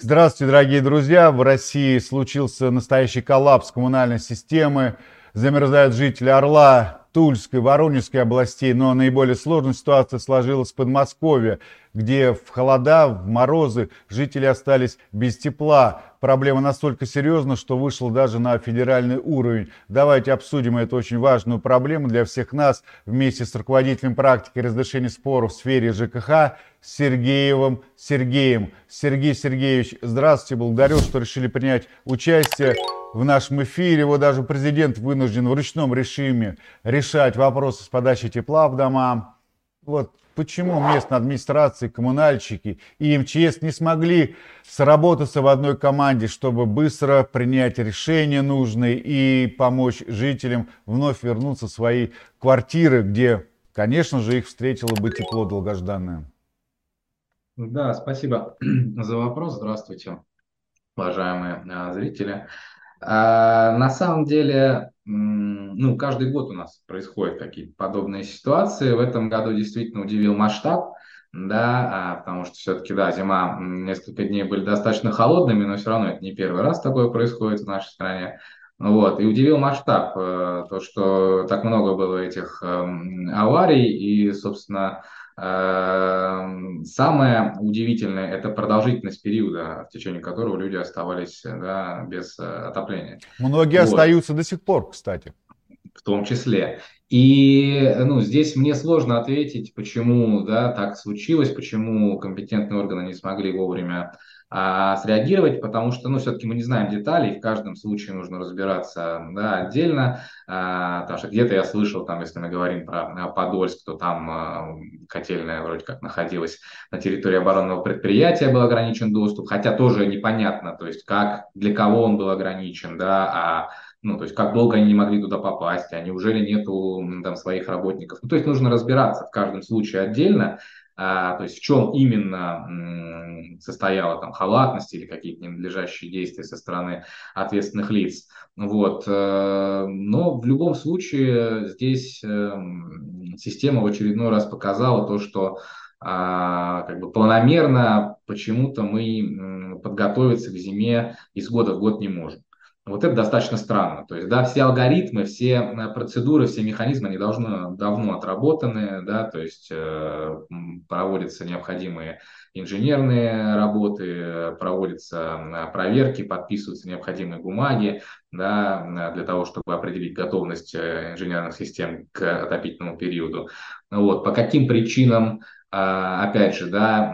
Здравствуйте, дорогие друзья! В России случился настоящий коллапс коммунальной системы. Замерзают жители Орла, Тульской, Воронежской областей, но наиболее сложная ситуация сложилась в Подмосковье, где в холода, в морозы жители остались без тепла. Проблема настолько серьезна, что вышла даже на федеральный уровень. Давайте обсудим эту очень важную проблему для всех нас вместе с руководителем практики разрешения споров в сфере ЖКХ Сергеевым Сергеем. Сергей Сергеевич, здравствуйте, благодарю, что решили принять участие в нашем эфире. Вот даже президент вынужден в ручном режиме решать вопросы с подачей тепла в дома. Вот почему местные администрации, коммунальщики и МЧС не смогли сработаться в одной команде, чтобы быстро принять решения нужные и помочь жителям вновь вернуться в свои квартиры, где, конечно же, их встретило бы тепло долгожданное. Да, спасибо за вопрос. Здравствуйте, уважаемые а, зрители. А, на самом деле, ну, каждый год у нас происходят какие-то подобные ситуации. В этом году действительно удивил масштаб, да, а, потому что все-таки, да, зима, несколько дней были достаточно холодными, но все равно это не первый раз такое происходит в нашей стране. Вот, и удивил масштаб, э, то, что так много было этих эм, аварий, и, собственно, самое удивительное – это продолжительность периода, в течение которого люди оставались да, без э, отопления. Многие вот. остаются до сих пор, кстати. В том числе. И ну, здесь мне сложно ответить, почему да, так случилось, почему компетентные органы не смогли вовремя а, среагировать, потому что, ну, все-таки мы не знаем деталей, в каждом случае нужно разбираться, да, отдельно, а, потому что где-то я слышал, там, если мы говорим про а, Подольск, то там а, котельная вроде как находилась на территории оборонного предприятия, был ограничен доступ, хотя тоже непонятно, то есть как, для кого он был ограничен, да, а ну, то есть как долго они не могли туда попасть, а неужели нету там своих работников. Ну, то есть нужно разбираться в каждом случае отдельно, а, то есть в чем именно состояла там халатность или какие-то ненадлежащие действия со стороны ответственных лиц. Вот. Э, но в любом случае здесь эм, система в очередной раз показала то, что а, как бы планомерно почему-то мы подготовиться к зиме из года в год не можем. Вот это достаточно странно. То есть, да, все алгоритмы, все э, процедуры, все механизмы, они должны давно отработаны, да, то есть э, проводятся необходимые инженерные работы, проводятся проверки, подписываются необходимые бумаги, да, для того, чтобы определить готовность э, инженерных систем к отопительному периоду. Вот, по каким причинам опять же, да,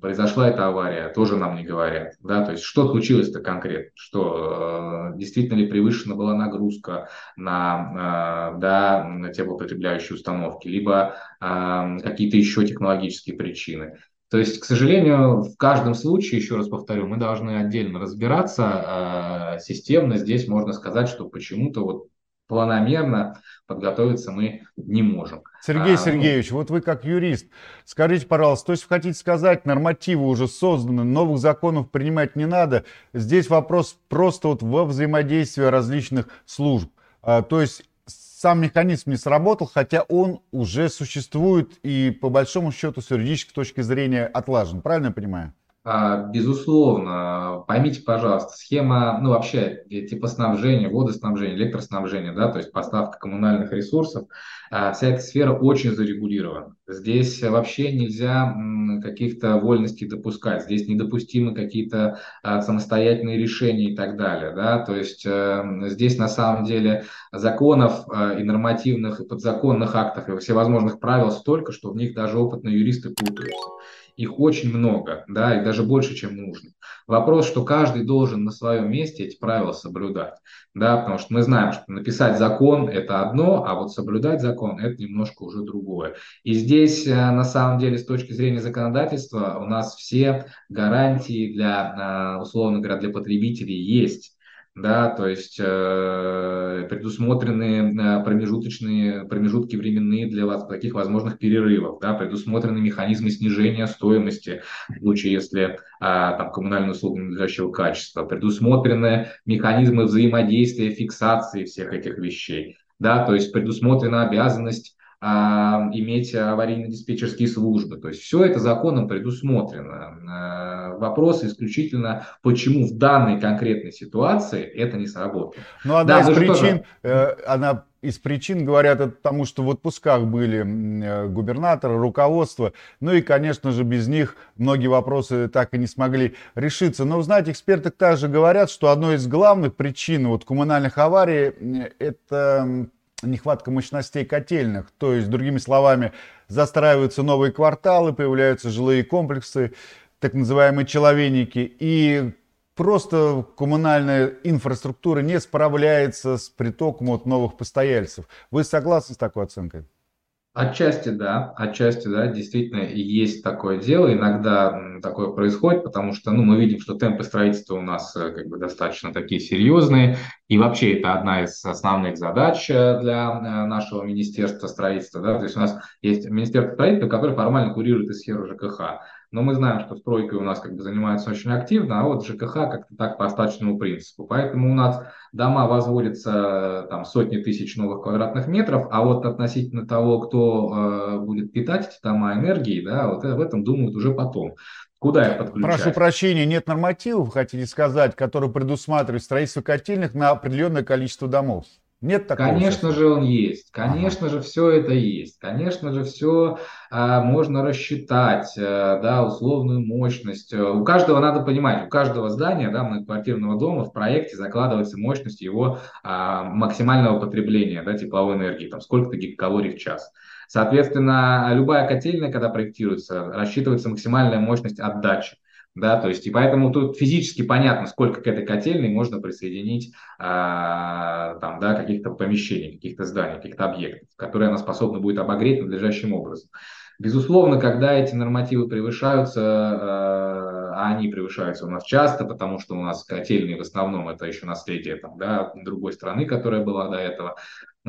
произошла эта авария, тоже нам не говорят, да, то есть что случилось-то конкретно, что э, действительно ли превышена была нагрузка на, э, да, на теплопотребляющие установки, либо э, какие-то еще технологические причины. То есть, к сожалению, в каждом случае, еще раз повторю, мы должны отдельно разбираться системно. Здесь можно сказать, что почему-то вот планомерно подготовиться мы не можем. Сергей а, ну, Сергеевич, ну, вот вы как юрист, скажите, пожалуйста, то есть хотите сказать, нормативы уже созданы, новых законов принимать не надо, здесь вопрос просто вот во взаимодействии различных служб. А, то есть сам механизм не сработал, хотя он уже существует и по большому счету с юридической точки зрения отлажен, правильно я понимаю? А, безусловно, поймите, пожалуйста, схема, ну вообще типа снабжения, водоснабжения, электроснабжения, да, то есть поставка коммунальных ресурсов, а, вся эта сфера очень зарегулирована. Здесь вообще нельзя каких-то вольностей допускать, здесь недопустимы какие-то а, самостоятельные решения и так далее, да, то есть э, здесь на самом деле законов и нормативных, и подзаконных актов, и всевозможных правил столько, что в них даже опытные юристы путаются их очень много, да, и даже больше, чем нужно. Вопрос, что каждый должен на своем месте эти правила соблюдать, да, потому что мы знаем, что написать закон – это одно, а вот соблюдать закон – это немножко уже другое. И здесь, э, на самом деле, с точки зрения законодательства, у нас все гарантии для, э, условно говоря, для потребителей есть да, то есть э, предусмотрены э, промежуточные промежутки временные для вас таких возможных перерывов, да, предусмотрены механизмы снижения стоимости в случае, если э, там коммунальная услуга надлежащего качества, предусмотрены механизмы взаимодействия, фиксации всех этих вещей, да, то есть предусмотрена обязанность иметь аварийно-диспетчерские службы. То есть все это законом предусмотрено. А, вопрос исключительно, почему в данной конкретной ситуации это не сработало. Ну, одна да, из причин, тоже... э, она из причин говорят это тому, что в отпусках были э, губернаторы, руководство, ну и, конечно же, без них многие вопросы так и не смогли решиться. Но, знаете, эксперты также говорят, что одной из главных причин вот коммунальных аварий э, это нехватка мощностей котельных. То есть, другими словами, застраиваются новые кварталы, появляются жилые комплексы, так называемые человейники, и просто коммунальная инфраструктура не справляется с притоком от новых постояльцев. Вы согласны с такой оценкой? Отчасти да, отчасти да, действительно есть такое дело, иногда такое происходит, потому что ну, мы видим, что темпы строительства у нас э, как бы достаточно такие серьезные, и вообще это одна из основных задач э, для э, нашего Министерства строительства, да, то есть у нас есть Министерство строительства, которое формально курирует и сферу ЖКХ, но мы знаем, что стройкой у нас как бы занимаются очень активно, а вот ЖКХ как-то так по остаточному принципу. Поэтому у нас дома возводятся там сотни тысяч новых квадратных метров, а вот относительно того, кто э, будет питать эти дома энергией, да, вот в этом думают уже потом. Куда их подключать? Прошу прощения, нет нормативов, хотите сказать, которые предусматривают строительство котельных на определенное количество домов? Нет такого? Конечно же он есть, конечно ага. же все это есть, конечно же все а, можно рассчитать, а, да, условную мощность. У каждого надо понимать, у каждого здания, да, многоквартирного дома в проекте закладывается мощность его а, максимального потребления, да, тепловой энергии, там сколько-то гигакалорий в час. Соответственно, любая котельная, когда проектируется, рассчитывается максимальная мощность отдачи да, то есть и поэтому тут физически понятно, сколько к этой котельной можно присоединить а, там, да, каких-то помещений, каких-то зданий, каких-то объектов, которые она способна будет обогреть надлежащим образом. Безусловно, когда эти нормативы превышаются, а, а они превышаются у нас часто, потому что у нас котельные в основном это еще наследие там, да, другой страны, которая была до этого,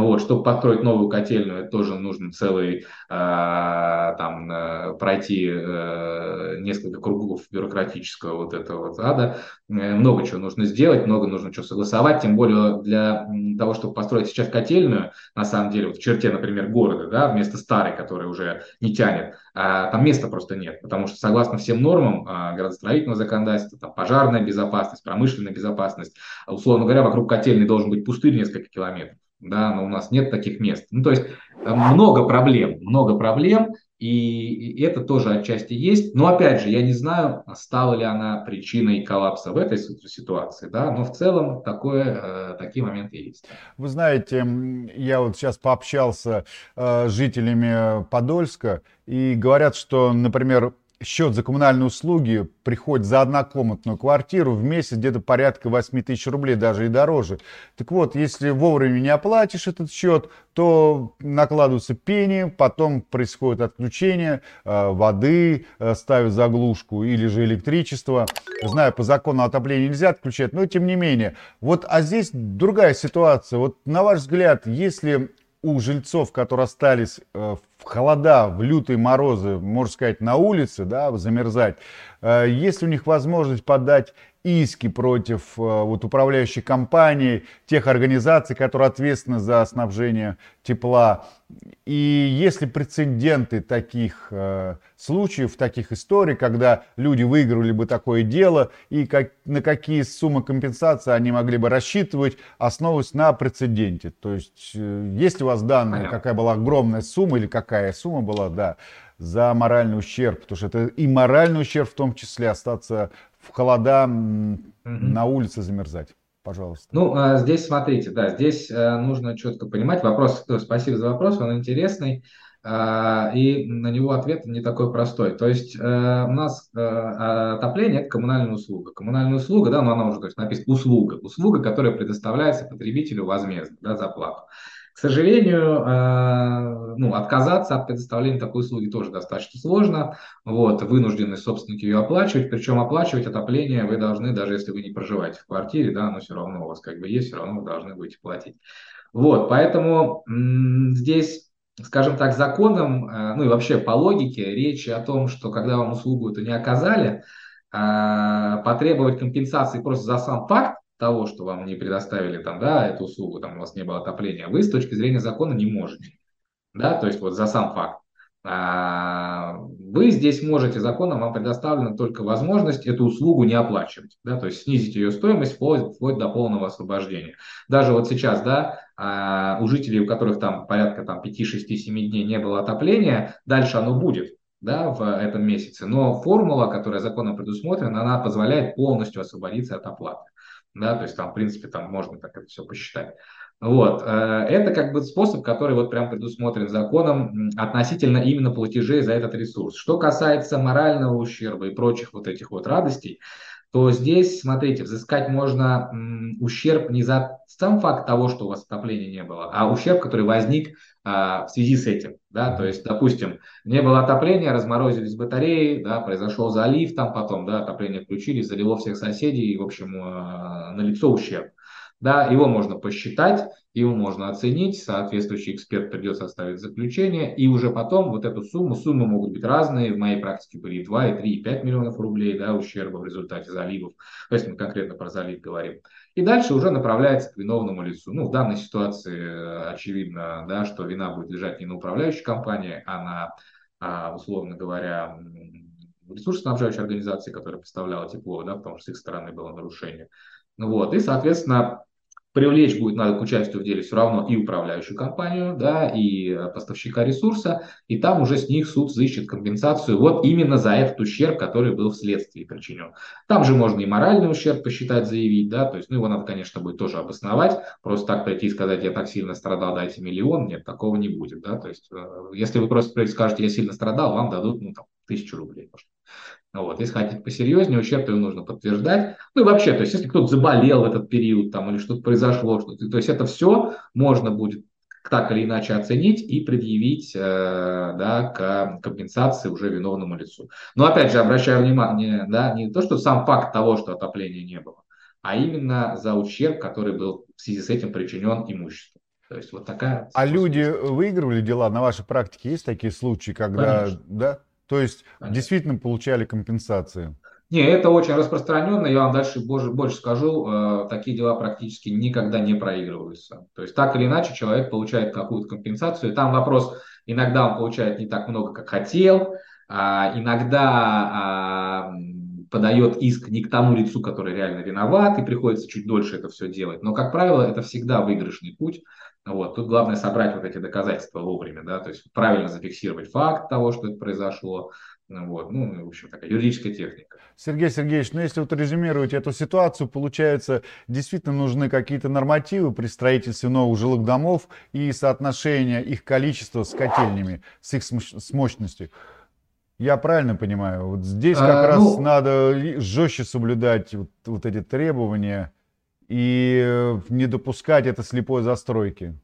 вот, чтобы построить новую котельную, тоже нужно целый, э, там, э, пройти э, несколько кругов бюрократического вот этого вот ада. Э, много чего нужно сделать, много нужно чего согласовать, тем более для того, чтобы построить сейчас котельную, на самом деле, вот в черте, например, города, да, вместо старой, которая уже не тянет, а, там места просто нет, потому что согласно всем нормам а, городостроительного законодательства, там, пожарная безопасность, промышленная безопасность, условно говоря, вокруг котельной должен быть пустырь несколько километров да, но у нас нет таких мест. Ну, то есть э, много проблем, много проблем, и это тоже отчасти есть. Но опять же, я не знаю, стала ли она причиной коллапса в этой ситуации, да, но в целом такое, э, такие моменты есть. Вы знаете, я вот сейчас пообщался э, с жителями Подольска, и говорят, что, например, счет за коммунальные услуги приходит за однокомнатную квартиру в месяц где-то порядка 8 тысяч рублей, даже и дороже. Так вот, если вовремя не оплатишь этот счет, то накладываются пени, потом происходит отключение э, воды, э, ставят заглушку или же электричество. Знаю, по закону отопление нельзя отключать, но тем не менее. Вот, а здесь другая ситуация. Вот на ваш взгляд, если у жильцов, которые остались э, в холода, в лютые морозы, можно сказать, на улице, да, замерзать, э, есть у них возможность подать иски против э, вот, управляющей компании, тех организаций, которые ответственны за снабжение тепла. И есть ли прецеденты таких э, случаев, таких историй, когда люди выиграли бы такое дело, и как, на какие суммы компенсации они могли бы рассчитывать, основываясь на прецеденте? То есть, э, есть у вас данные, какая была огромная сумма или какая сумма была, да, за моральный ущерб, потому что это и моральный ущерб в том числе остаться в холода на улице замерзать? Пожалуйста. Ну, а, здесь смотрите, да, здесь э, нужно четко понимать. Вопрос, э, спасибо за вопрос, он интересный. И на него ответ не такой простой. То есть э, у нас отопление – это коммунальная услуга. Коммунальная услуга, да, но она уже то есть, написано услуга. Услуга, которая предоставляется потребителю возмездно, да, за плату. К сожалению, э, ну, отказаться от предоставления такой услуги тоже достаточно сложно. Вот, вынуждены собственники ее оплачивать, причем оплачивать отопление вы должны, даже если вы не проживаете в квартире, да, но все равно у вас как бы есть, все равно вы должны будете платить. Вот, поэтому здесь скажем так, законом, э, ну и вообще по логике, речи о том, что когда вам услугу эту не оказали, э, потребовать компенсации просто за сам факт того, что вам не предоставили там, да, эту услугу, там у вас не было отопления, вы с точки зрения закона не можете. да, то есть вот за сам факт. А, вы здесь можете, законом вам предоставлена только возможность эту услугу не оплачивать, да, то есть снизить ее стоимость вплоть, вплоть до полного освобождения. Даже вот сейчас, да, а, у жителей, у которых там порядка там, 5, 6, 7 дней не было отопления, дальше оно будет да, в этом месяце, но формула, которая законом предусмотрена, она позволяет полностью освободиться от оплаты. Да, то есть там, в принципе, там можно так это все посчитать. Вот. Э, это как бы способ, который вот прям предусмотрен законом относительно именно платежей за этот ресурс. Что касается морального ущерба и прочих вот этих вот радостей, то здесь, смотрите, взыскать можно ущерб не за сам факт того, что у вас отопления не было, а ущерб, который возник а, в связи с этим. Да? То есть, допустим, не было отопления, разморозились батареи, да, произошел залив там потом, да, отопление включили, залило всех соседей, и, в общем, э, налицо ущерб. Да, его можно посчитать, его можно оценить, соответствующий эксперт придет составить заключение, и уже потом вот эту сумму, суммы могут быть разные, в моей практике были и 2, и 3, и 5 миллионов рублей да, ущерба в результате заливов, то есть мы конкретно про залив говорим. И дальше уже направляется к виновному лицу. Ну, в данной ситуации э, очевидно, да, что вина будет лежать не на управляющей компании, а на, а, условно говоря, ресурсоснабжающей организации, которая поставляла тепло, да, потому что с их стороны было нарушение. Вот, и, соответственно, привлечь будет надо к участию в деле все равно и управляющую компанию, да, и э, поставщика ресурса, и там уже с них суд взыщет компенсацию вот именно за этот ущерб, который был вследствие причинен. Там же можно и моральный ущерб посчитать, заявить, да, то есть, ну, его надо, конечно, будет тоже обосновать, просто так прийти и сказать, я так сильно страдал, дайте миллион, нет, такого не будет, да, то есть, э, если вы просто скажете, я сильно страдал, вам дадут, ну, там, тысячу рублей, может. Вот. Если хотите посерьезнее, ущерб то нужно подтверждать. Ну и вообще, то есть если кто-то заболел в этот период там, или что-то произошло, что-то, то есть это все можно будет так или иначе оценить и предъявить э, да, к компенсации уже виновному лицу. Но опять же, обращаю внимание, да, не то, что сам факт того, что отопления не было, а именно за ущерб, который был в связи с этим причинен имуществу. То есть вот такая... А люди выигрывали дела? На вашей практике есть такие случаи, когда... Конечно. Да? То есть Понятно. действительно получали компенсации? Не, это очень распространенно. Я вам дальше больше, больше скажу. Э, такие дела практически никогда не проигрываются. То есть так или иначе человек получает какую-то компенсацию. Там вопрос, иногда он получает не так много, как хотел. А, иногда а, подает иск не к тому лицу, который реально виноват, и приходится чуть дольше это все делать. Но, как правило, это всегда выигрышный путь. Вот. Тут главное собрать вот эти доказательства вовремя, да, то есть правильно зафиксировать факт того, что это произошло, вот. Ну, в общем, такая юридическая техника. Сергей Сергеевич, ну если вот резюмировать эту ситуацию, получается, действительно нужны какие-то нормативы при строительстве новых жилых домов и соотношение их количества с котельнями, с их с мощностью. Я правильно понимаю? Вот здесь как а, раз ну, надо жестче соблюдать вот, вот эти требования и э, не допускать это слепой застройки.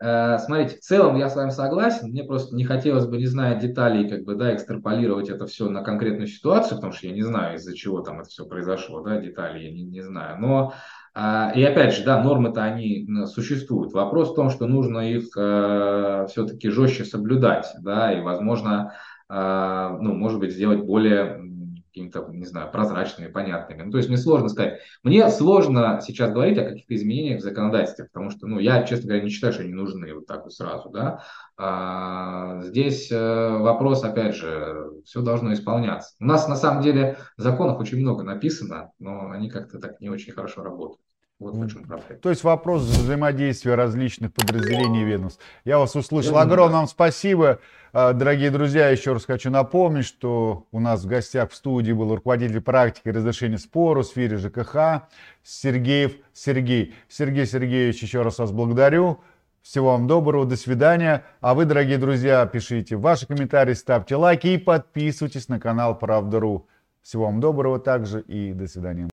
Э, смотрите, в целом я с вами согласен. Мне просто не хотелось бы, не зная деталей, как бы, да, экстраполировать это все на конкретную ситуацию, потому что я не знаю, из-за чего там это все произошло, да, детали я не, не знаю. Но а, и опять же, да, нормы-то они существуют. Вопрос в том, что нужно их э, все-таки жестче соблюдать, да, и, возможно, ну, может быть, сделать более какими-то, не знаю, прозрачными, понятными. Ну, то есть мне сложно сказать. Мне сложно сейчас говорить о каких-то изменениях в законодательстве, потому что, ну, я, честно говоря, не считаю, что они нужны вот так вот сразу, да. А, здесь э, вопрос, опять же, все должно исполняться. У нас, на самом деле, законов очень много написано, но они как-то так не очень хорошо работают. Вот в чем проблема. То есть вопрос взаимодействия различных подразделений ведомств. Я вас услышал. Огромное вам спасибо. А, дорогие друзья, еще раз хочу напомнить, что у нас в гостях в студии был руководитель практики разрешения спора в сфере ЖКХ Сергеев Сергей. Сергей Сергеевич, еще раз вас благодарю. Всего вам доброго, до свидания. А вы, дорогие друзья, пишите ваши комментарии, ставьте лайки и подписывайтесь на канал Правда.ру. Всего вам доброго также и до свидания.